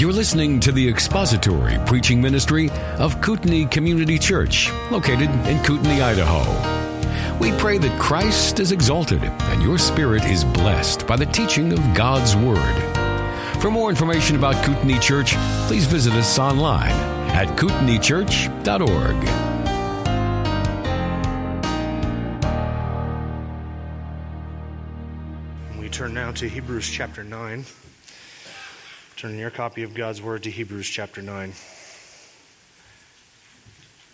You're listening to the expository preaching ministry of Kootenai Community Church, located in Kootenai, Idaho. We pray that Christ is exalted and your spirit is blessed by the teaching of God's Word. For more information about Kootenai Church, please visit us online at kootenaichurch.org. We turn now to Hebrews chapter 9. Turn your copy of God's Word to Hebrews chapter 9.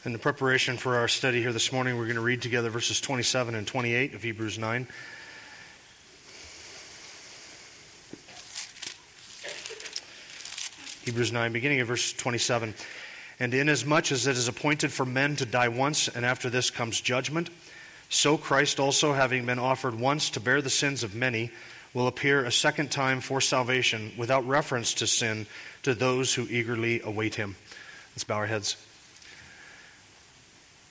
In the preparation for our study here this morning, we're going to read together verses 27 and 28 of Hebrews 9. Hebrews 9, beginning at verse 27. And inasmuch as it is appointed for men to die once, and after this comes judgment, so Christ also, having been offered once to bear the sins of many, will appear a second time for salvation without reference to sin to those who eagerly await him. Let's bow our heads.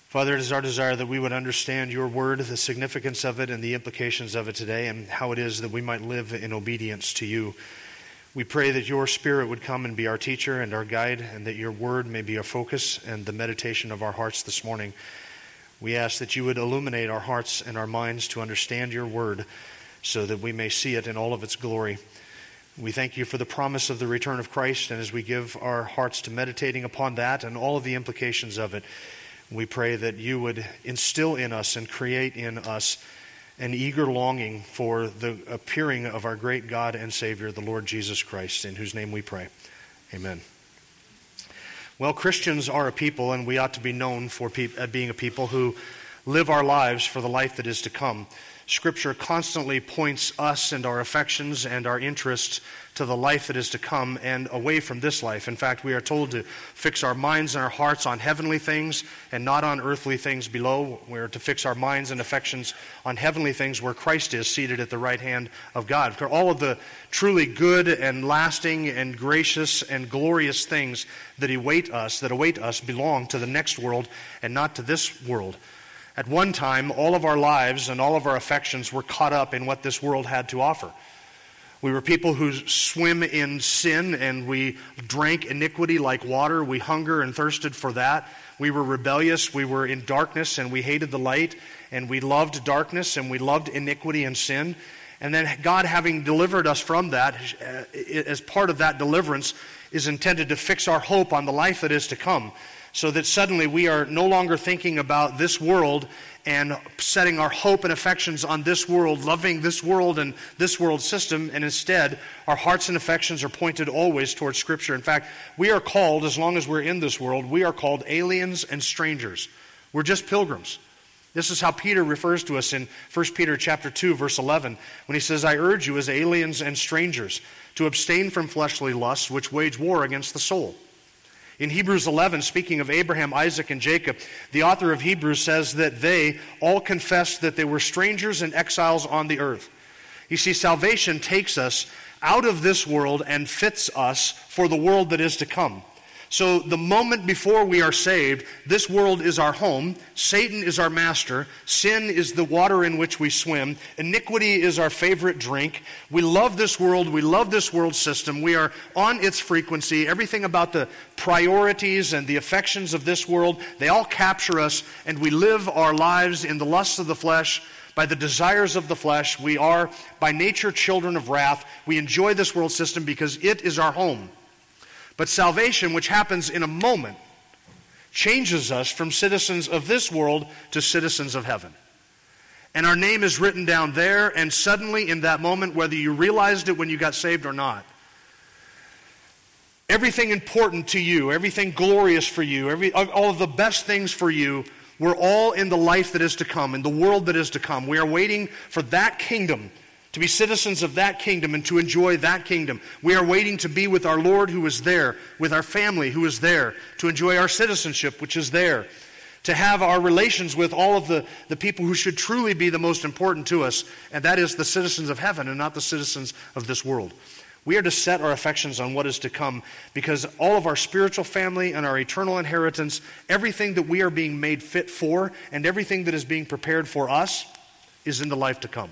Father, it is our desire that we would understand your word, the significance of it, and the implications of it today, and how it is that we might live in obedience to you. We pray that your Spirit would come and be our teacher and our guide, and that your word may be our focus and the meditation of our hearts this morning. We ask that you would illuminate our hearts and our minds to understand your word so that we may see it in all of its glory. We thank you for the promise of the return of Christ, and as we give our hearts to meditating upon that and all of the implications of it, we pray that you would instill in us and create in us an eager longing for the appearing of our great God and Savior, the Lord Jesus Christ, in whose name we pray. Amen. Well, Christians are a people, and we ought to be known for pe- uh, being a people who live our lives for the life that is to come. Scripture constantly points us and our affections and our interests to the life that is to come and away from this life. In fact, we are told to fix our minds and our hearts on heavenly things and not on earthly things below. We are to fix our minds and affections on heavenly things where Christ is seated at the right hand of God. All of the truly good and lasting and gracious and glorious things that await us, that await us, belong to the next world and not to this world. At one time, all of our lives and all of our affections were caught up in what this world had to offer. We were people who swim in sin and we drank iniquity like water. We hunger and thirsted for that. We were rebellious. We were in darkness and we hated the light and we loved darkness and we loved iniquity and sin. And then God, having delivered us from that, as part of that deliverance, is intended to fix our hope on the life that is to come so that suddenly we are no longer thinking about this world and setting our hope and affections on this world, loving this world and this world system, and instead our hearts and affections are pointed always towards Scripture. In fact, we are called, as long as we're in this world, we are called aliens and strangers. We're just pilgrims. This is how Peter refers to us in 1 Peter chapter 2 verse 11 when he says I urge you as aliens and strangers to abstain from fleshly lusts which wage war against the soul. In Hebrews 11, speaking of Abraham, Isaac, and Jacob, the author of Hebrews says that they all confessed that they were strangers and exiles on the earth. You see, salvation takes us out of this world and fits us for the world that is to come. So, the moment before we are saved, this world is our home, Satan is our master, sin is the water in which we swim, iniquity is our favorite drink. We love this world, we love this world system, we are on its frequency. Everything about the priorities and the affections of this world, they all capture us, and we live our lives in the lusts of the flesh by the desires of the flesh. We are, by nature, children of wrath. We enjoy this world system because it is our home. But salvation, which happens in a moment, changes us from citizens of this world to citizens of heaven. And our name is written down there, and suddenly, in that moment, whether you realized it when you got saved or not, everything important to you, everything glorious for you, every, all of the best things for you, we're all in the life that is to come, in the world that is to come. We are waiting for that kingdom to be citizens of that kingdom and to enjoy that kingdom. We are waiting to be with our Lord who is there, with our family who is there, to enjoy our citizenship which is there, to have our relations with all of the, the people who should truly be the most important to us, and that is the citizens of heaven and not the citizens of this world. We are to set our affections on what is to come because all of our spiritual family and our eternal inheritance, everything that we are being made fit for, and everything that is being prepared for us, is in the life to come.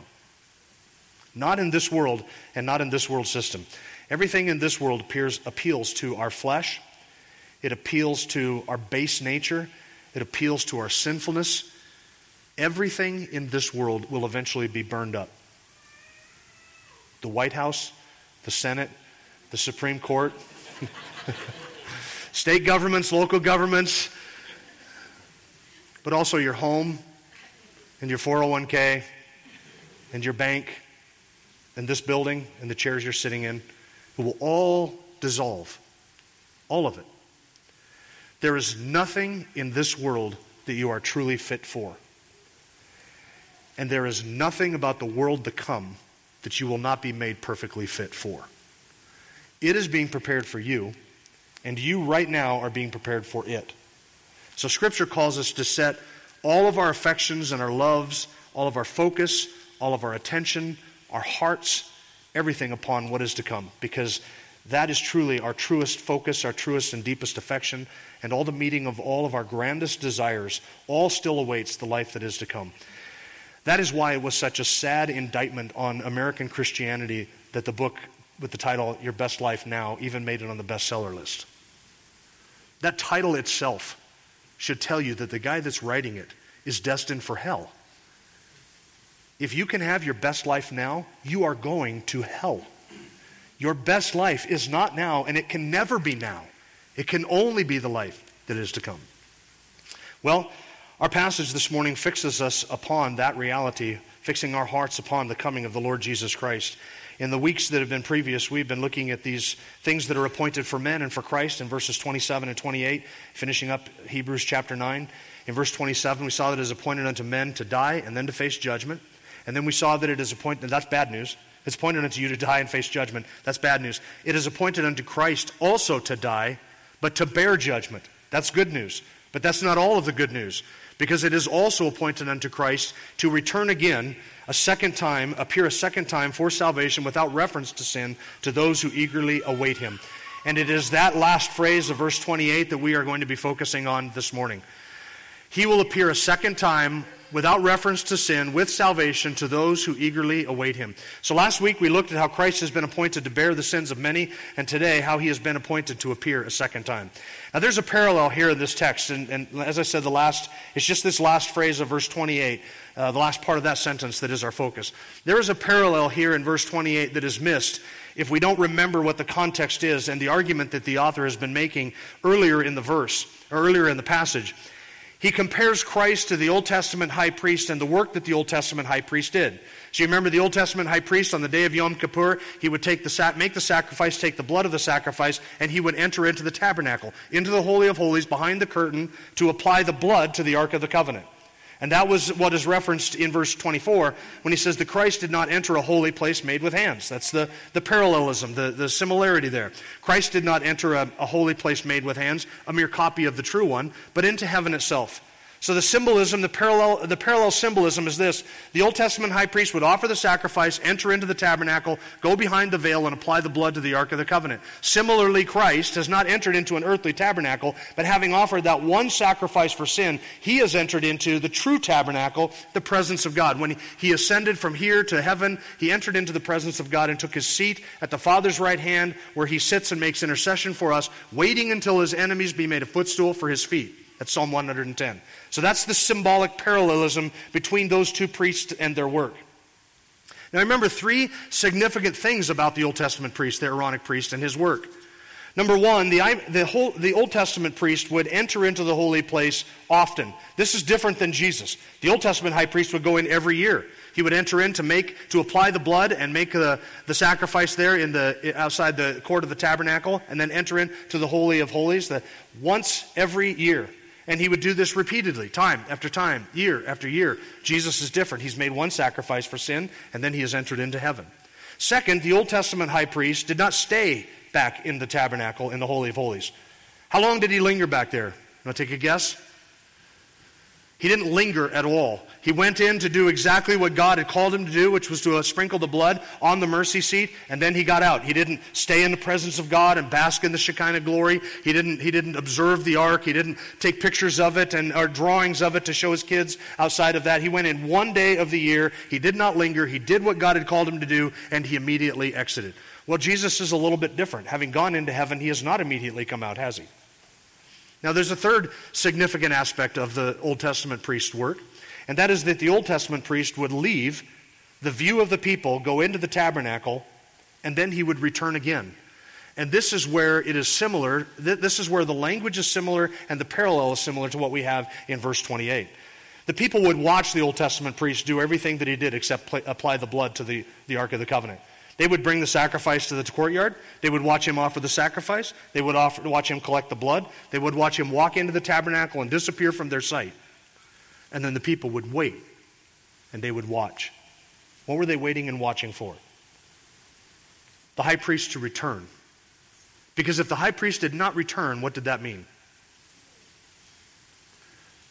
Not in this world and not in this world system. Everything in this world appears, appeals to our flesh, it appeals to our base nature, it appeals to our sinfulness. Everything in this world will eventually be burned up. The White House, the Senate, the Supreme Court, state governments, local governments, but also your home and your 401k and your bank and this building and the chairs you're sitting in. It will all dissolve. All of it. There is nothing in this world that you are truly fit for. And there is nothing about the world to come that you will not be made perfectly fit for. It is being prepared for you, and you right now are being prepared for it. So, Scripture calls us to set all of our affections and our loves, all of our focus, all of our attention, our hearts, everything upon what is to come, because that is truly our truest focus, our truest and deepest affection, and all the meeting of all of our grandest desires all still awaits the life that is to come. That is why it was such a sad indictment on American Christianity that the book with the title Your Best Life Now even made it on the bestseller list. That title itself should tell you that the guy that's writing it is destined for hell. If you can have your best life now, you are going to hell. Your best life is not now, and it can never be now. It can only be the life that is to come. Well, our passage this morning fixes us upon that reality, fixing our hearts upon the coming of the Lord Jesus Christ. In the weeks that have been previous, we've been looking at these things that are appointed for men and for Christ in verses 27 and 28, finishing up Hebrews chapter 9. In verse 27, we saw that it is appointed unto men to die and then to face judgment. And then we saw that it is appointed, that's bad news. It's appointed unto you to die and face judgment. That's bad news. It is appointed unto Christ also to die, but to bear judgment. That's good news. But that's not all of the good news, because it is also appointed unto Christ to return again a second time, appear a second time for salvation without reference to sin to those who eagerly await him. And it is that last phrase of verse 28 that we are going to be focusing on this morning. He will appear a second time without reference to sin, with salvation to those who eagerly await him. So last week we looked at how Christ has been appointed to bear the sins of many, and today how he has been appointed to appear a second time. Now there's a parallel here in this text, and, and as I said, the last, it's just this last phrase of verse 28, uh, the last part of that sentence that is our focus. There is a parallel here in verse 28 that is missed if we don't remember what the context is and the argument that the author has been making earlier in the verse, or earlier in the passage. He compares Christ to the Old Testament high priest and the work that the Old Testament high priest did. So you remember the Old Testament high priest on the day of Yom Kippur, he would take the, make the sacrifice, take the blood of the sacrifice, and he would enter into the tabernacle, into the Holy of Holies, behind the curtain, to apply the blood to the Ark of the Covenant. And that was what is referenced in verse 24 when he says, The Christ did not enter a holy place made with hands. That's the, the parallelism, the, the similarity there. Christ did not enter a, a holy place made with hands, a mere copy of the true one, but into heaven itself. So the symbolism, the parallel, the parallel symbolism is this. The Old Testament high priest would offer the sacrifice, enter into the tabernacle, go behind the veil, and apply the blood to the Ark of the Covenant. Similarly, Christ has not entered into an earthly tabernacle, but having offered that one sacrifice for sin, he has entered into the true tabernacle, the presence of God. When he ascended from here to heaven, he entered into the presence of God and took his seat at the Father's right hand, where he sits and makes intercession for us, waiting until his enemies be made a footstool for his feet. That's Psalm 110. So that's the symbolic parallelism between those two priests and their work. Now remember three significant things about the Old Testament priest, the Aaronic priest, and his work. Number one, the, the, whole, the Old Testament priest would enter into the holy place often. This is different than Jesus. The Old Testament high priest would go in every year. He would enter in to make to apply the blood and make the, the sacrifice there in the outside the court of the tabernacle, and then enter into the holy of holies the, once every year. And he would do this repeatedly, time after time, year after year. Jesus is different. He's made one sacrifice for sin, and then he has entered into heaven. Second, the Old Testament high priest did not stay back in the tabernacle in the Holy of Holies. How long did he linger back there? Want to take a guess? He didn't linger at all. He went in to do exactly what God had called him to do, which was to uh, sprinkle the blood on the mercy seat, and then he got out. He didn't stay in the presence of God and bask in the Shekinah glory. He didn't, he didn't observe the ark. He didn't take pictures of it and or drawings of it to show his kids outside of that. He went in one day of the year. He did not linger. He did what God had called him to do, and he immediately exited. Well, Jesus is a little bit different. Having gone into heaven, he has not immediately come out, has he? Now, there's a third significant aspect of the Old Testament priest work. And that is that the Old Testament priest would leave the view of the people, go into the tabernacle, and then he would return again. And this is where it is similar. This is where the language is similar and the parallel is similar to what we have in verse 28. The people would watch the Old Testament priest do everything that he did except apply the blood to the, the Ark of the Covenant. They would bring the sacrifice to the courtyard. They would watch him offer the sacrifice. They would offer, watch him collect the blood. They would watch him walk into the tabernacle and disappear from their sight. And then the people would wait and they would watch. What were they waiting and watching for? The high priest to return. Because if the high priest did not return, what did that mean?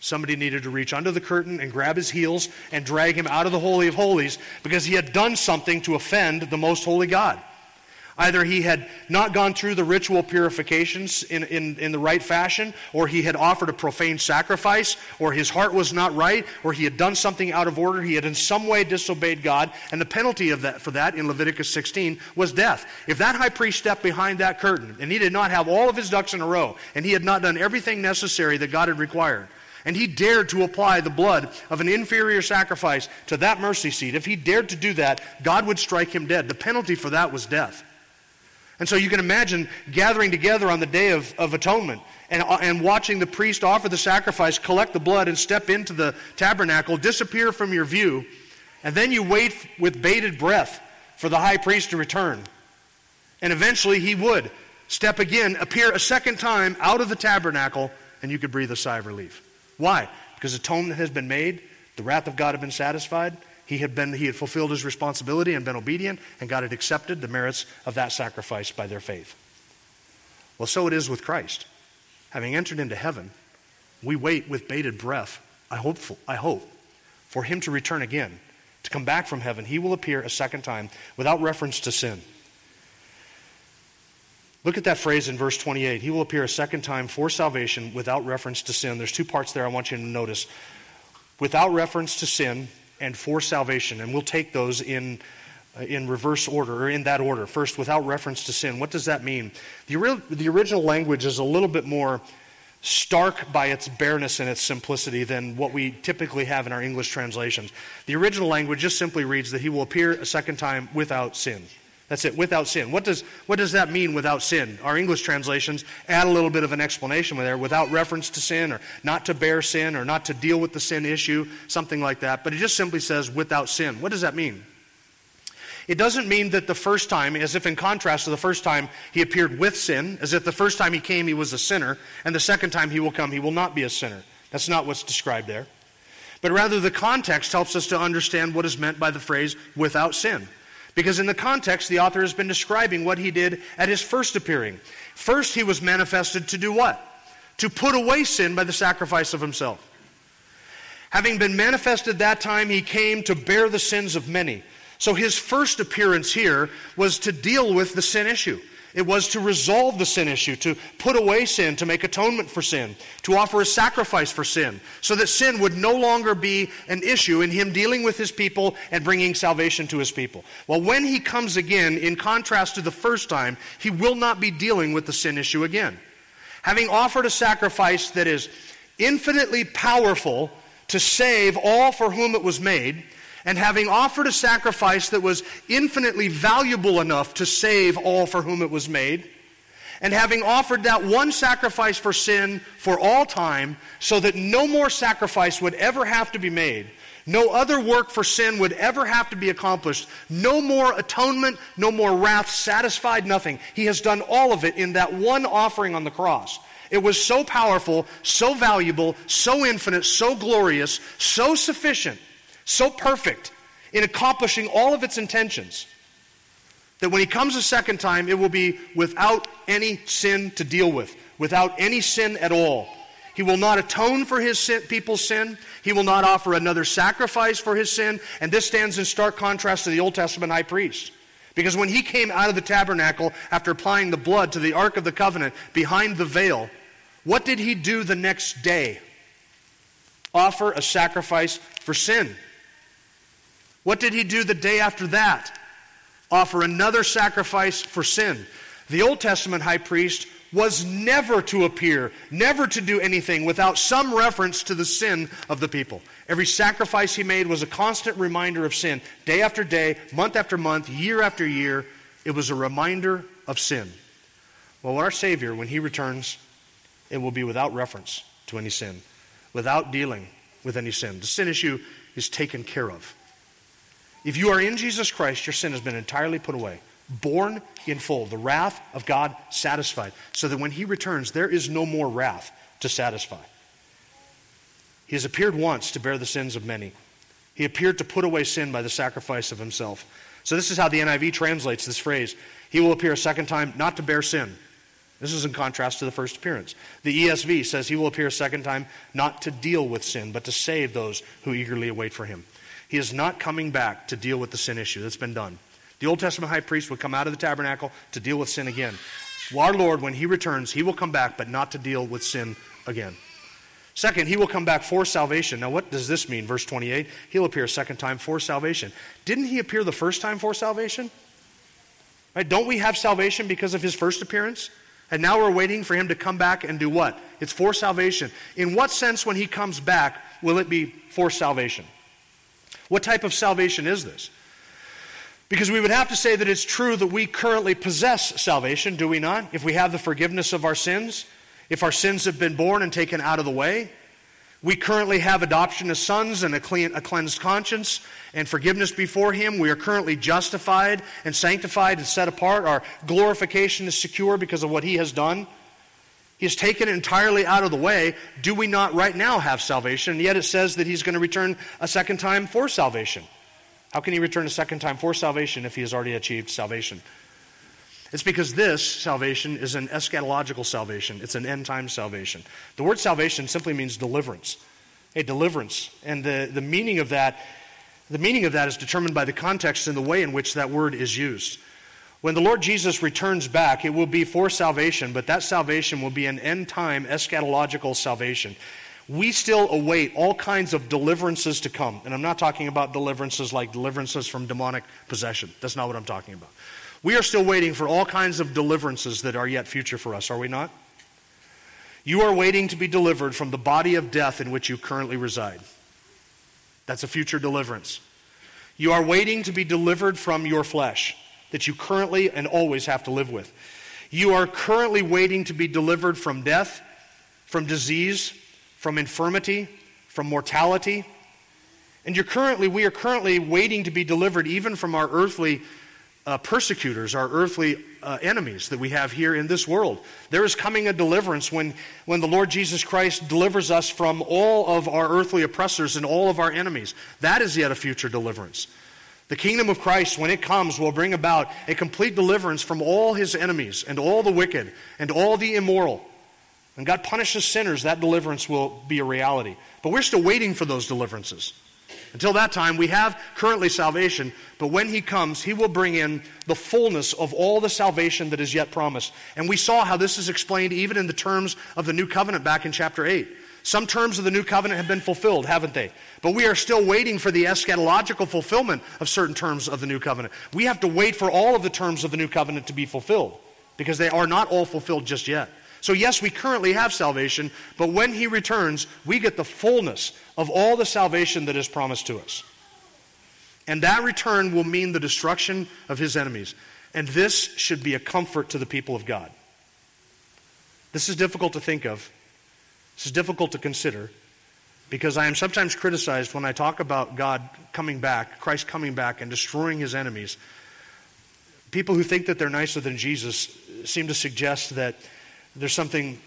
Somebody needed to reach under the curtain and grab his heels and drag him out of the Holy of Holies because he had done something to offend the most holy God. Either he had not gone through the ritual purifications in, in, in, the right fashion, or he had offered a profane sacrifice, or his heart was not right, or he had done something out of order. He had in some way disobeyed God, and the penalty of that, for that in Leviticus 16 was death. If that high priest stepped behind that curtain, and he did not have all of his ducks in a row, and he had not done everything necessary that God had required, and he dared to apply the blood of an inferior sacrifice to that mercy seat, if he dared to do that, God would strike him dead. The penalty for that was death. And so you can imagine gathering together on the Day of, of Atonement and, and watching the priest offer the sacrifice, collect the blood, and step into the tabernacle, disappear from your view, and then you wait with bated breath for the high priest to return. And eventually he would step again, appear a second time out of the tabernacle, and you could breathe a sigh of relief. Why? Because atonement has been made, the wrath of God had been satisfied, he had, been, he had fulfilled his responsibility and been obedient, and God had accepted the merits of that sacrifice by their faith. Well, so it is with Christ. Having entered into heaven, we wait with bated breath, I hope, I hope, for him to return again. To come back from heaven, he will appear a second time without reference to sin. Look at that phrase in verse 28. He will appear a second time for salvation without reference to sin. There's two parts there I want you to notice. Without reference to sin, and for salvation. And we'll take those in, uh, in reverse order, or in that order. First, without reference to sin. What does that mean? The, the original language is a little bit more stark by its bareness and its simplicity than what we typically have in our English translations. The original language just simply reads that he will appear a second time without sin. That's it, without sin. What does, what does that mean without sin? Our English translations add a little bit of an explanation there without reference to sin or not to bear sin or not to deal with the sin issue, something like that. But it just simply says without sin. What does that mean? It doesn't mean that the first time, as if in contrast to the first time he appeared with sin, as if the first time he came he was a sinner, and the second time he will come he will not be a sinner. That's not what's described there. But rather, the context helps us to understand what is meant by the phrase without sin. Because in the context, the author has been describing what he did at his first appearing. First, he was manifested to do what? To put away sin by the sacrifice of himself. Having been manifested that time, he came to bear the sins of many. So his first appearance here was to deal with the sin issue. It was to resolve the sin issue, to put away sin, to make atonement for sin, to offer a sacrifice for sin, so that sin would no longer be an issue in him dealing with his people and bringing salvation to his people. Well, when he comes again, in contrast to the first time, he will not be dealing with the sin issue again. Having offered a sacrifice that is infinitely powerful to save all for whom it was made, and having offered a sacrifice that was infinitely valuable enough to save all for whom it was made, and having offered that one sacrifice for sin for all time, so that no more sacrifice would ever have to be made, no other work for sin would ever have to be accomplished, no more atonement, no more wrath, satisfied nothing. He has done all of it in that one offering on the cross. It was so powerful, so valuable, so infinite, so glorious, so sufficient so perfect in accomplishing all of its intentions that when he comes a second time, it will be without any sin to deal with, without any sin at all. He will not atone for his sin, people's sin. He will not offer another sacrifice for his sin. And this stands in stark contrast to the Old Testament high priest. Because when he came out of the tabernacle after applying the blood to the Ark of the Covenant behind the veil, what did he do the next day? Offer a sacrifice for sin. What did he do the day after that? Offer another sacrifice for sin. The Old Testament high priest was never to appear, never to do anything without some reference to the sin of the people. Every sacrifice he made was a constant reminder of sin. Day after day, month after month, year after year, it was a reminder of sin. Well, our Savior, when he returns, it will be without reference to any sin, without dealing with any sin. The sin issue is taken care of. If you are in Jesus Christ, your sin has been entirely put away borne in full, the wrath of God satisfied, so that when he returns, there is no more wrath to satisfy. He has appeared once to bear the sins of many. He appeared to put away sin by the sacrifice of himself. So, this is how the NIV translates this phrase He will appear a second time, not to bear sin. This is in contrast to the first appearance. The ESV says he will appear a second time, not to deal with sin, but to save those who eagerly await for him. He is not coming back to deal with the sin issue that's been done. The Old Testament high priest would come out of the tabernacle to deal with sin again. Our Lord, when he returns, he will come back, but not to deal with sin again. Second, he will come back for salvation. Now, what does this mean? Verse 28 He'll appear a second time for salvation. Didn't he appear the first time for salvation? Right? Don't we have salvation because of his first appearance? And now we're waiting for him to come back and do what? It's for salvation. In what sense, when he comes back, will it be for salvation? What type of salvation is this? Because we would have to say that it's true that we currently possess salvation, do we not? If we have the forgiveness of our sins, if our sins have been borne and taken out of the way, we currently have adoption as sons and a, clean, a cleansed conscience and forgiveness before Him. We are currently justified and sanctified and set apart. Our glorification is secure because of what He has done. He has taken it entirely out of the way. Do we not right now have salvation? And yet it says that He's going to return a second time for salvation. How can he return a second time for salvation if he has already achieved salvation? It's because this salvation is an eschatological salvation. It's an end time salvation. The word salvation simply means deliverance. A deliverance. And the, the meaning of that, the meaning of that is determined by the context and the way in which that word is used. When the Lord Jesus returns back, it will be for salvation, but that salvation will be an end time eschatological salvation we still await all kinds of deliverances to come. And I'm not talking about deliverances like deliverances from demonic possession. That's not what I'm talking about. We are still waiting for all kinds of deliverances that are yet future for us, are we not? You are waiting to be delivered from the body of death in which you currently reside. That's a future deliverance. You are waiting to be delivered from your flesh that you currently and always have to live with. You are currently waiting to be delivered from death, from disease, from infirmity, from mortality. And you're currently, we are currently waiting to be delivered even from our earthly uh, persecutors, our earthly uh, enemies that we have here in this world. There is coming a deliverance when, when the Lord Jesus Christ delivers us from all of our earthly oppressors and all of our enemies. That is yet a future deliverance. The kingdom of Christ, when it comes, will bring about a complete deliverance from all his enemies and all the wicked and all the immoral and God punishes sinners, that deliverance will be a reality. But we're still waiting for those deliverances. Until that time, we have currently salvation, but when He comes, He will bring in the fullness of all the salvation that is yet promised. And we saw how this is explained even in the terms of the new covenant back in chapter 8. Some terms of the new covenant have been fulfilled, haven't they? But we are still waiting for the eschatological fulfillment of certain terms of the new covenant. We have to wait for all of the terms of the new covenant to be fulfilled because they are not all fulfilled just yet. So, yes, we currently have salvation, but when He returns, we get the fullness of all the salvation that is promised to us. And that return will mean the destruction of His enemies. And this should be a comfort to the people of God. This is difficult to think of, this is difficult to consider. Because I am sometimes criticized when I talk about God coming back, Christ coming back and destroying his enemies. People who think that they're nicer than Jesus seem to suggest that there's something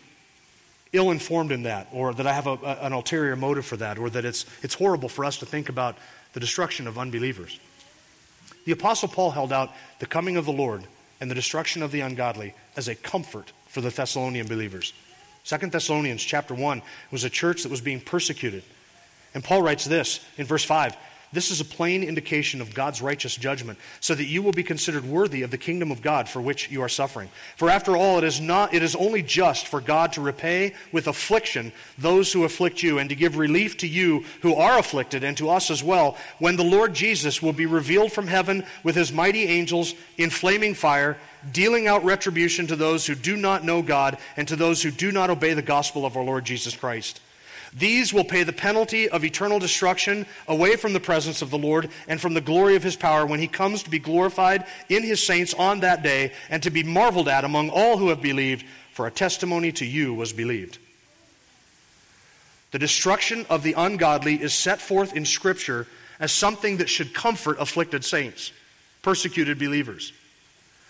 ill informed in that, or that I have a, a, an ulterior motive for that, or that it's, it's horrible for us to think about the destruction of unbelievers. The Apostle Paul held out the coming of the Lord and the destruction of the ungodly as a comfort for the Thessalonian believers. Second Thessalonians chapter 1 was a church that was being persecuted. And Paul writes this in verse 5 this is a plain indication of God's righteous judgment, so that you will be considered worthy of the kingdom of God for which you are suffering. For after all, it is not it is only just for God to repay with affliction those who afflict you, and to give relief to you who are afflicted, and to us as well, when the Lord Jesus will be revealed from heaven with his mighty angels in flaming fire, dealing out retribution to those who do not know God and to those who do not obey the gospel of our Lord Jesus Christ. These will pay the penalty of eternal destruction away from the presence of the Lord and from the glory of his power when he comes to be glorified in his saints on that day and to be marveled at among all who have believed, for a testimony to you was believed. The destruction of the ungodly is set forth in Scripture as something that should comfort afflicted saints, persecuted believers.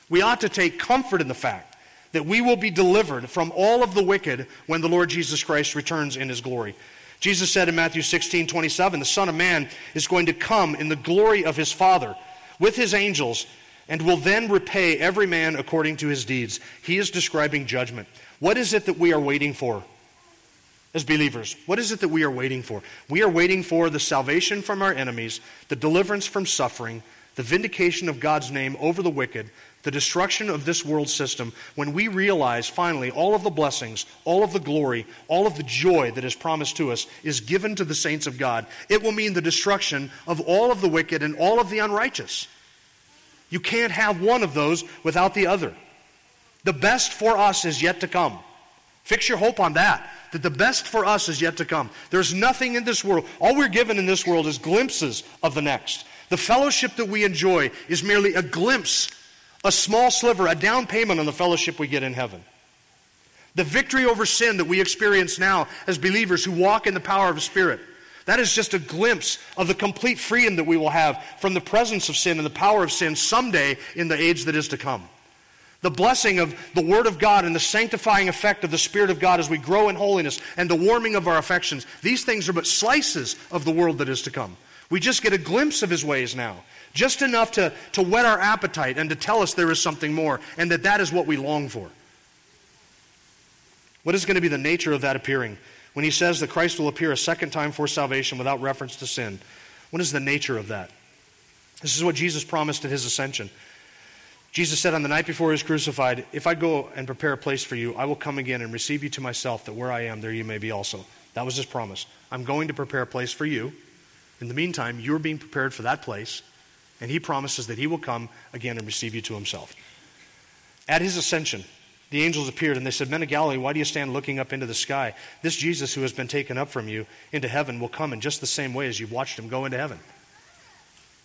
We ought to take comfort in the fact that we will be delivered from all of the wicked when the Lord Jesus Christ returns in his glory. Jesus said in Matthew 16, 27, the Son of Man is going to come in the glory of his Father with his angels and will then repay every man according to his deeds. He is describing judgment. What is it that we are waiting for as believers? What is it that we are waiting for? We are waiting for the salvation from our enemies, the deliverance from suffering, the vindication of God's name over the wicked, the destruction of this world system, when we realize finally all of the blessings, all of the glory, all of the joy that is promised to us is given to the saints of God, it will mean the destruction of all of the wicked and all of the unrighteous. You can't have one of those without the other. The best for us is yet to come. Fix your hope on that. That the best for us is yet to come. There's nothing in this world. All we're given in this world is glimpses of the next. The fellowship that we enjoy is merely a glimpse a small sliver, a down payment on the fellowship we get in heaven. The victory over sin that we experience now as believers who walk in the power of the Spirit. That is just a glimpse of the complete freedom that we will have from the presence of sin and the power of sin someday in the age that is to come. The blessing of the Word of God and the sanctifying effect of the Spirit of God as we grow in holiness and the warming of our affections. These things are but slices of the world that is to come. We just get a glimpse of His ways now. Just enough to, to whet our appetite and to tell us there is something more and that that is what we long for. What is going to be the nature of that appearing? When he says that Christ will appear a second time for salvation without reference to sin, what is the nature of that? This is what Jesus promised at his ascension. Jesus said on the night before he was crucified, If I go and prepare a place for you, I will come again and receive you to myself, that where I am, there you may be also. That was his promise. I'm going to prepare a place for you. In the meantime, you're being prepared for that place. And he promises that he will come again and receive you to himself. At his ascension, the angels appeared and they said, Men of Galilee, why do you stand looking up into the sky? This Jesus who has been taken up from you into heaven will come in just the same way as you've watched him go into heaven.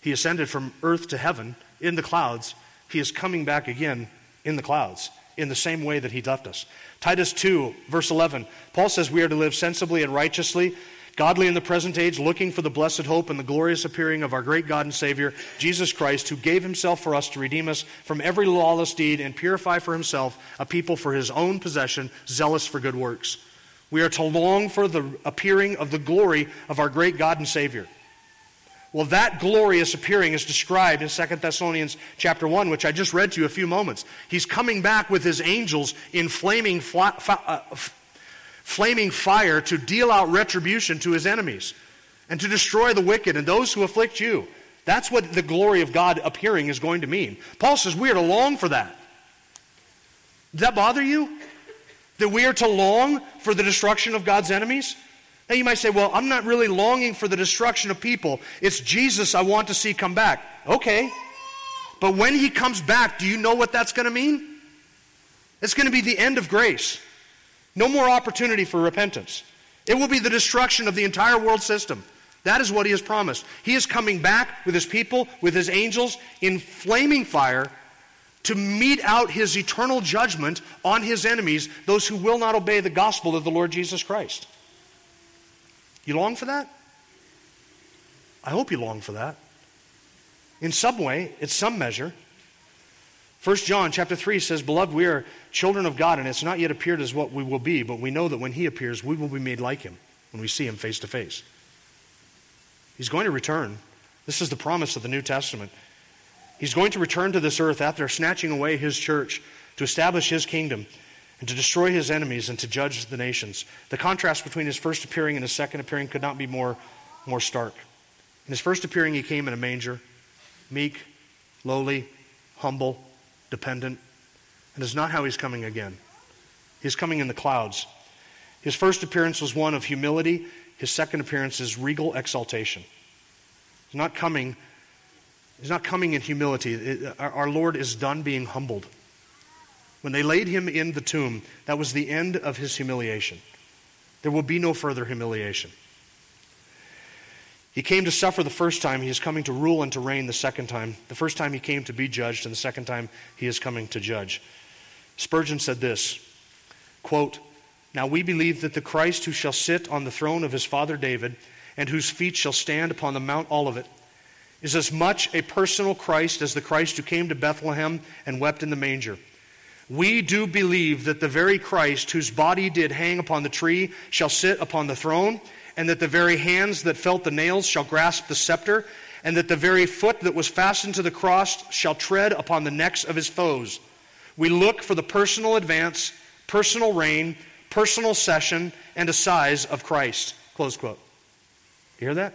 He ascended from earth to heaven in the clouds. He is coming back again in the clouds in the same way that he left us. Titus 2, verse 11, Paul says we are to live sensibly and righteously Godly in the present age, looking for the blessed hope and the glorious appearing of our great God and Savior, Jesus Christ, who gave himself for us to redeem us from every lawless deed and purify for himself a people for his own possession, zealous for good works. We are to long for the appearing of the glory of our great God and Savior. Well, that glorious appearing is described in 2 Thessalonians chapter 1, which I just read to you a few moments. He's coming back with his angels in flaming fla- uh, flaming fire to deal out retribution to his enemies and to destroy the wicked and those who afflict you. That's what the glory of God appearing is going to mean. Paul says we are to long for that. Does that bother you? That we are to long for the destruction of God's enemies? Now you might say, well, I'm not really longing for the destruction of people. It's Jesus I want to see come back. Okay. But when he comes back, do you know what that's going to mean? It's going to be the end of grace. No more opportunity for repentance. It will be the destruction of the entire world system. That is what he has promised. He is coming back with his people, with his angels, in flaming fire to mete out his eternal judgment on his enemies, those who will not obey the gospel of the Lord Jesus Christ. You long for that? I hope you long for that. In some way, it's some measure. 1 John chapter 3 says, Beloved, we are children of God, and it's not yet appeared as what we will be, but we know that when He appears, we will be made like Him when we see Him face to face. He's going to return. This is the promise of the New Testament. He's going to return to this earth after snatching away His church to establish His kingdom. And to destroy his enemies and to judge the nations. The contrast between his first appearing and his second appearing could not be more, more stark. In his first appearing, he came in a manger, meek, lowly, humble, dependent. And it's not how he's coming again. He's coming in the clouds. His first appearance was one of humility, his second appearance is regal exaltation. He's not coming, he's not coming in humility. It, our, our Lord is done being humbled. When they laid him in the tomb, that was the end of his humiliation. There will be no further humiliation. He came to suffer the first time, he is coming to rule and to reign the second time. The first time he came to be judged, and the second time he is coming to judge. Spurgeon said this quote, Now we believe that the Christ who shall sit on the throne of his father David, and whose feet shall stand upon the Mount Olivet, is as much a personal Christ as the Christ who came to Bethlehem and wept in the manger. We do believe that the very Christ whose body did hang upon the tree shall sit upon the throne, and that the very hands that felt the nails shall grasp the scepter, and that the very foot that was fastened to the cross shall tread upon the necks of his foes. We look for the personal advent, personal reign, personal session, and assize of Christ. Close quote. You hear that?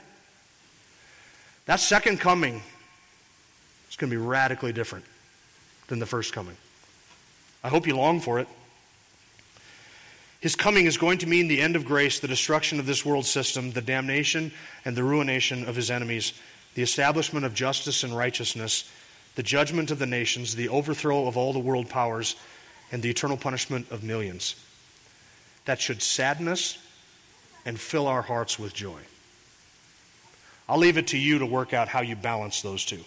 That second coming is going to be radically different than the first coming. I hope you long for it. His coming is going to mean the end of grace, the destruction of this world system, the damnation and the ruination of his enemies, the establishment of justice and righteousness, the judgment of the nations, the overthrow of all the world powers, and the eternal punishment of millions. That should sadden us and fill our hearts with joy. I'll leave it to you to work out how you balance those two.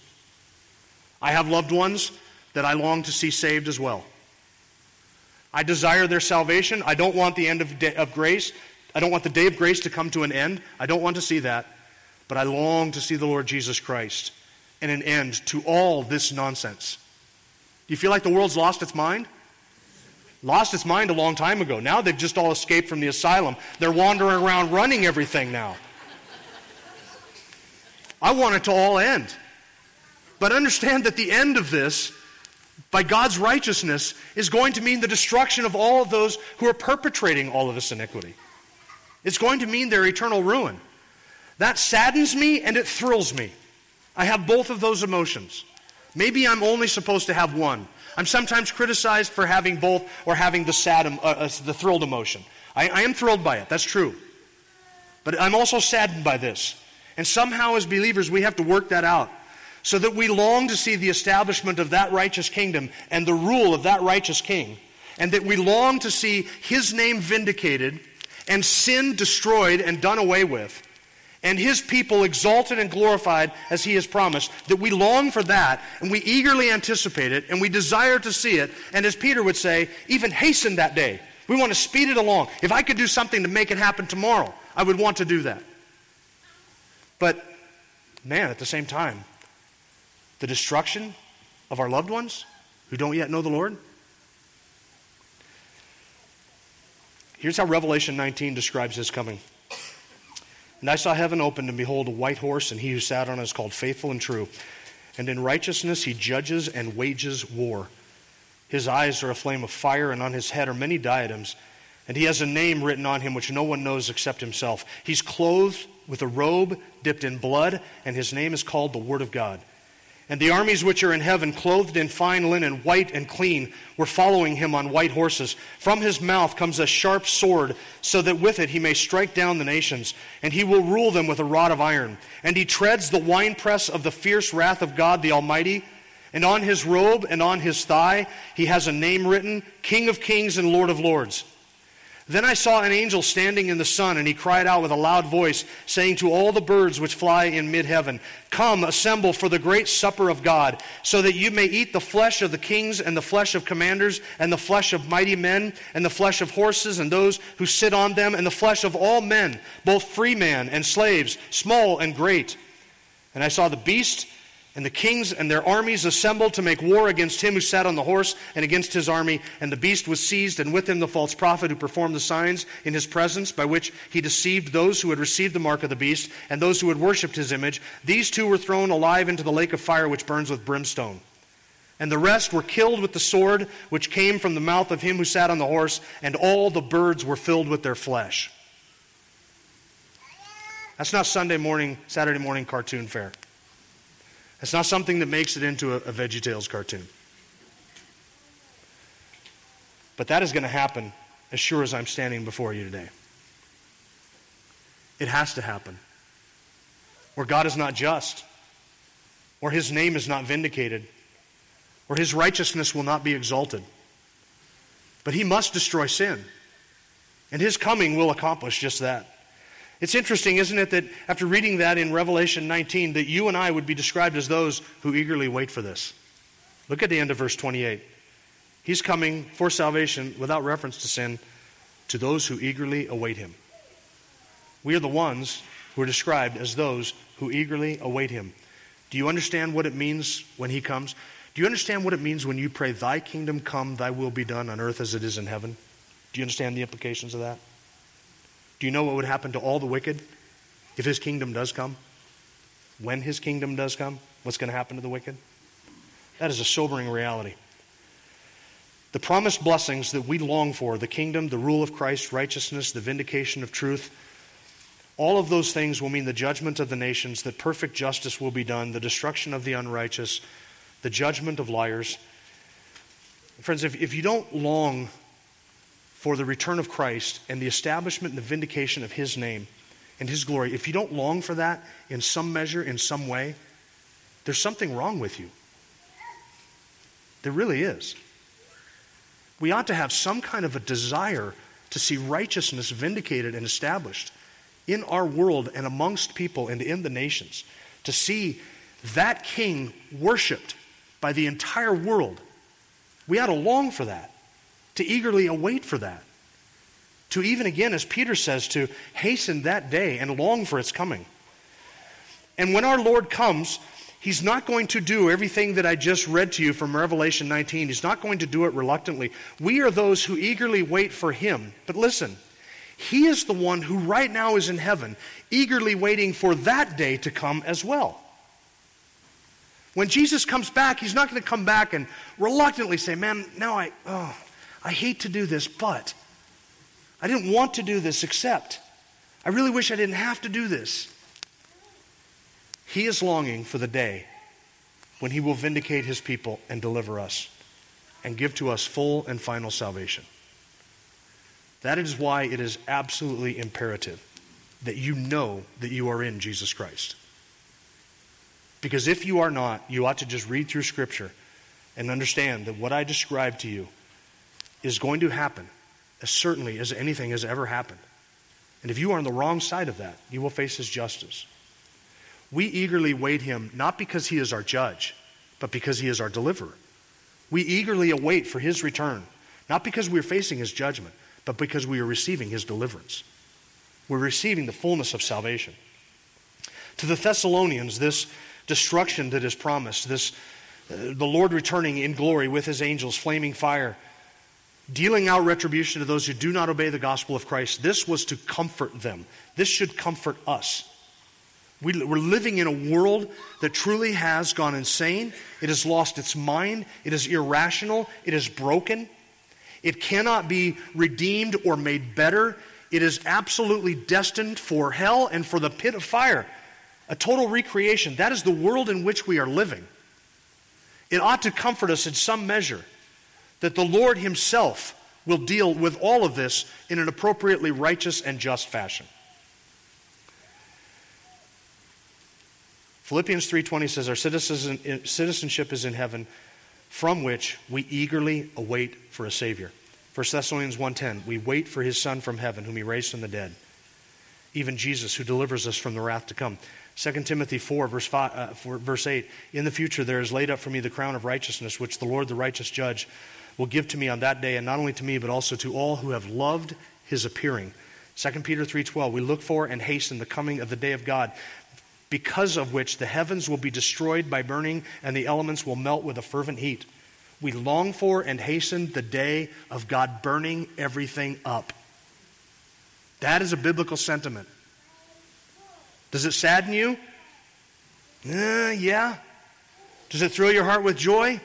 I have loved ones that I long to see saved as well. I desire their salvation. I don't want the end of, day, of grace. I don't want the day of grace to come to an end. I don't want to see that. But I long to see the Lord Jesus Christ and an end to all this nonsense. Do you feel like the world's lost its mind? Lost its mind a long time ago. Now they've just all escaped from the asylum. They're wandering around running everything now. I want it to all end. But understand that the end of this by God's righteousness is going to mean the destruction of all of those who are perpetrating all of this iniquity. It's going to mean their eternal ruin. That saddens me and it thrills me. I have both of those emotions. Maybe I'm only supposed to have one. I'm sometimes criticized for having both or having the sad, uh, uh, the thrilled emotion. I, I am thrilled by it. That's true. But I'm also saddened by this. And somehow, as believers, we have to work that out so that we long to see the establishment of that righteous kingdom and the rule of that righteous king, and that we long to see his name vindicated and sin destroyed and done away with, and his people exalted and glorified as he has promised, that we long for that, and we eagerly anticipate it, and we desire to see it, and as Peter would say, even hasten that day. We want to speed it along. If I could do something to make it happen tomorrow, I would want to do that. But, man, at the same time, the destruction of our loved ones who don't yet know the Lord? Here's how Revelation 19 describes his coming. And I saw heaven opened, and behold, a white horse, and he who sat on it is called Faithful and True. And in righteousness he judges and wages war. His eyes are a flame of fire, and on his head are many diadems. And he has a name written on him which no one knows except himself. He's clothed with a robe dipped in blood, and his name is called the Word of God. And the armies which are in heaven, clothed in fine linen, white and clean, were following him on white horses. From his mouth comes a sharp sword, so that with it he may strike down the nations, and he will rule them with a rod of iron. And he treads the winepress of the fierce wrath of God the Almighty. And on his robe and on his thigh he has a name written King of Kings and Lord of Lords. Then I saw an angel standing in the sun, and he cried out with a loud voice, saying to all the birds which fly in mid heaven, Come, assemble for the great supper of God, so that you may eat the flesh of the kings, and the flesh of commanders, and the flesh of mighty men, and the flesh of horses, and those who sit on them, and the flesh of all men, both free man and slaves, small and great. And I saw the beast and the kings and their armies assembled to make war against him who sat on the horse and against his army. And the beast was seized, and with him the false prophet who performed the signs in his presence, by which he deceived those who had received the mark of the beast and those who had worshipped his image. These two were thrown alive into the lake of fire which burns with brimstone. And the rest were killed with the sword which came from the mouth of him who sat on the horse, and all the birds were filled with their flesh. That's not Sunday morning, Saturday morning cartoon fare. That's not something that makes it into a, a VeggieTales cartoon. But that is going to happen as sure as I'm standing before you today. It has to happen. Where God is not just, where his name is not vindicated where his righteousness will not be exalted. But he must destroy sin. And his coming will accomplish just that. It's interesting, isn't it, that after reading that in Revelation 19, that you and I would be described as those who eagerly wait for this. Look at the end of verse 28. He's coming for salvation without reference to sin to those who eagerly await him. We are the ones who are described as those who eagerly await him. Do you understand what it means when he comes? Do you understand what it means when you pray, Thy kingdom come, Thy will be done on earth as it is in heaven? Do you understand the implications of that? Do you know what would happen to all the wicked if His kingdom does come? When His kingdom does come, what's going to happen to the wicked? That is a sobering reality. The promised blessings that we long for the kingdom, the rule of Christ, righteousness, the vindication of truth all of those things will mean the judgment of the nations, that perfect justice will be done, the destruction of the unrighteous, the judgment of liars. Friends, if, if you don't long for the return of Christ and the establishment and the vindication of His name and His glory, if you don't long for that in some measure, in some way, there's something wrong with you. There really is. We ought to have some kind of a desire to see righteousness vindicated and established in our world and amongst people and in the nations, to see that king worshiped by the entire world. We ought to long for that, to eagerly await for that. To even again, as Peter says, to hasten that day and long for its coming. And when our Lord comes, He's not going to do everything that I just read to you from Revelation 19. He's not going to do it reluctantly. We are those who eagerly wait for Him. But listen, He is the one who right now is in heaven, eagerly waiting for that day to come as well. When Jesus comes back, he's not going to come back and reluctantly say, Man, now I, oh, I hate to do this, but I didn't want to do this except I really wish I didn't have to do this. He is longing for the day when he will vindicate his people and deliver us and give to us full and final salvation. That is why it is absolutely imperative that you know that you are in Jesus Christ. Because if you are not, you ought to just read through Scripture and understand that what I described to you is going to happen as certainly as anything has ever happened. And if you are on the wrong side of that, you will face his justice. We eagerly wait him not because he is our judge, but because he is our deliverer. We eagerly await for his return, not because we're facing his judgment, but because we are receiving his deliverance. We're receiving the fullness of salvation. To the Thessalonians, this destruction that is promised, this uh, the Lord returning in glory with his angels, flaming fire, dealing out retribution to those who do not obey the gospel of Christ. This was to comfort them. This should comfort us. We, we're living in a world that truly has gone insane. It has lost its mind. It is irrational. It is broken. It cannot be redeemed or made better. It is absolutely destined for hell and for the pit of fire a total recreation. That is the world in which we are living. It ought to comfort us in some measure that the Lord Himself will deal with all of this in an appropriately righteous and just fashion. Philippians 3:20 says our citizenship is in heaven from which we eagerly await for a savior. 1 Thessalonians 1:10 we wait for his son from heaven whom he raised from the dead. Even Jesus who delivers us from the wrath to come. 2 Timothy 4 verse, 5, uh, 4, verse 8 In the future there is laid up for me the crown of righteousness, which the Lord, the righteous judge, will give to me on that day, and not only to me, but also to all who have loved his appearing. 2 Peter 3:12 We look for and hasten the coming of the day of God, because of which the heavens will be destroyed by burning, and the elements will melt with a fervent heat. We long for and hasten the day of God burning everything up. That is a biblical sentiment. Does it sadden you? Uh, yeah. Does it thrill your heart with joy?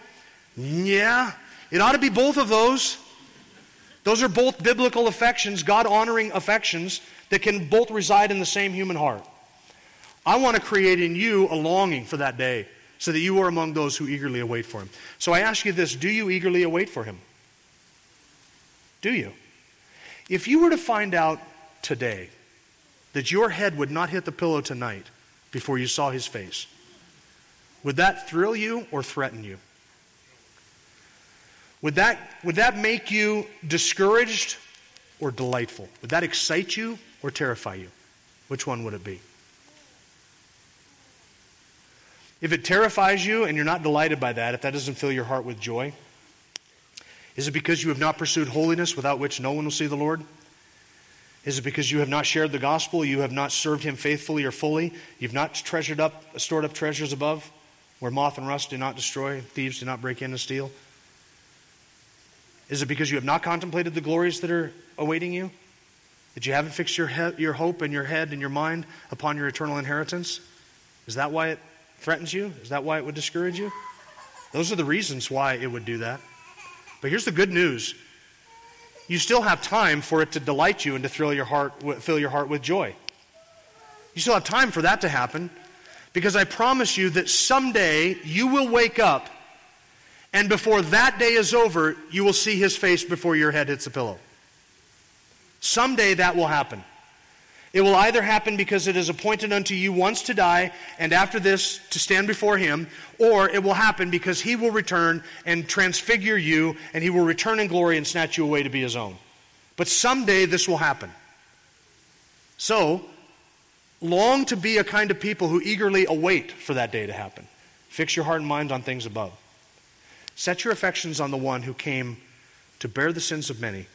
Yeah, it ought to be both of those. Those are both biblical affections, God honoring affections that can both reside in the same human heart. I want to create in you a longing for that day so that you are among those who eagerly await for him. So I ask you this do you eagerly await for him? Do you? If you were to find out today that your head would not hit the pillow tonight before you saw his face, would that thrill you or threaten you? Would that, would that make you discouraged or delightful? Would that excite you or terrify you? Which one would it be? If it terrifies you and you're not delighted by that, if that doesn't fill your heart with joy, is it because you have not pursued holiness without which no one will see the Lord? Is it because you have not shared the gospel, you have not served him faithfully or fully, you've not treasured up, stored up treasures above, where moth and rust do not destroy, thieves do not break in and steal? Is it because you have not contemplated the glories that are awaiting you? That you haven't fixed your, he- your hope and your head and your mind upon your eternal inheritance? Is that why it threatens you? Is that why it would discourage you? Those are the reasons why it would do that. But here's the good news you still have time for it to delight you and to thrill your heart, fill your heart with joy. You still have time for that to happen because I promise you that someday you will wake up and before that day is over, you will see his face before your head hits the pillow. Someday that will happen. It will either happen because it is appointed unto you once to die, and after this to stand before him, or it will happen because he will return and transfigure you, and he will return in glory and snatch you away to be his own. But someday this will happen. So, long to be a kind of people who eagerly await for that day to happen. Fix your heart and mind on things above. Set your affections on the one who came to bear the sins of many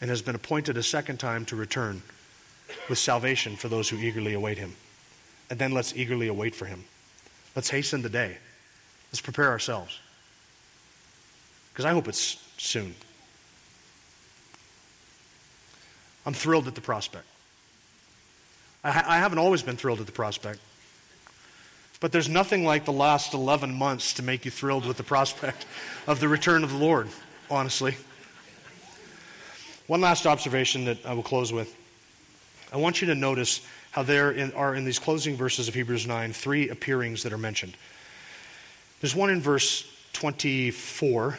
and has been appointed a second time to return with salvation for those who eagerly await him. And then let's eagerly await for him. Let's hasten the day. Let's prepare ourselves. Because I hope it's soon. I'm thrilled at the prospect. I, I haven't always been thrilled at the prospect. But there's nothing like the last 11 months to make you thrilled with the prospect of the return of the Lord, honestly. One last observation that I will close with. I want you to notice how there in, are in these closing verses of Hebrews 9 three appearings that are mentioned. There's one in verse 24.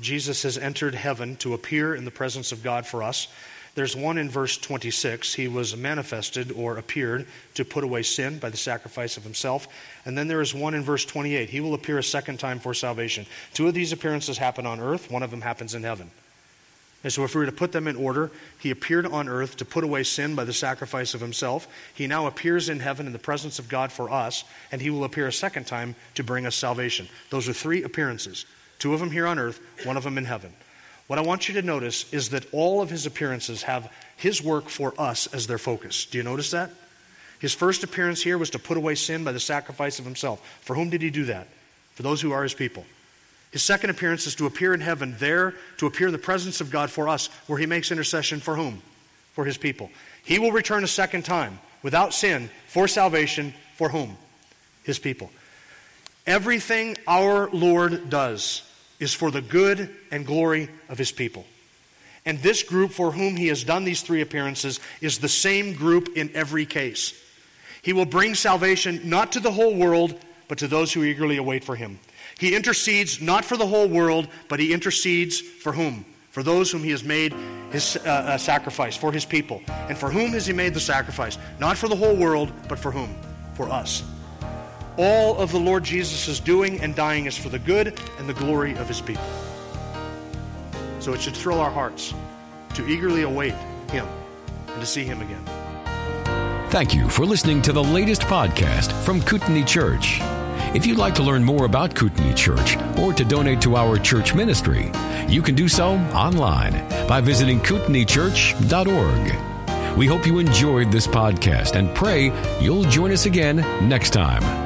Jesus has entered heaven to appear in the presence of God for us. There's one in verse 26. He was manifested or appeared to put away sin by the sacrifice of himself. And then there is one in verse 28. He will appear a second time for salvation. Two of these appearances happen on earth, one of them happens in heaven. And so, if we were to put them in order, he appeared on earth to put away sin by the sacrifice of himself. He now appears in heaven in the presence of God for us, and he will appear a second time to bring us salvation. Those are three appearances two of them here on earth, one of them in heaven. What I want you to notice is that all of his appearances have his work for us as their focus. Do you notice that? His first appearance here was to put away sin by the sacrifice of himself. For whom did he do that? For those who are his people. His second appearance is to appear in heaven, there to appear in the presence of God for us, where he makes intercession for whom? For his people. He will return a second time without sin for salvation for whom? His people. Everything our Lord does is for the good and glory of his people. And this group for whom he has done these three appearances is the same group in every case. He will bring salvation not to the whole world, but to those who eagerly await for him. He intercedes not for the whole world, but he intercedes for whom? For those whom he has made his uh, sacrifice, for his people. And for whom has he made the sacrifice? Not for the whole world, but for whom? For us. All of the Lord Jesus' is doing and dying is for the good and the glory of his people. So it should thrill our hearts to eagerly await him and to see him again. Thank you for listening to the latest podcast from Kootenai Church. If you'd like to learn more about Kootenai Church or to donate to our church ministry, you can do so online by visiting kootenaichurch.org. We hope you enjoyed this podcast and pray you'll join us again next time.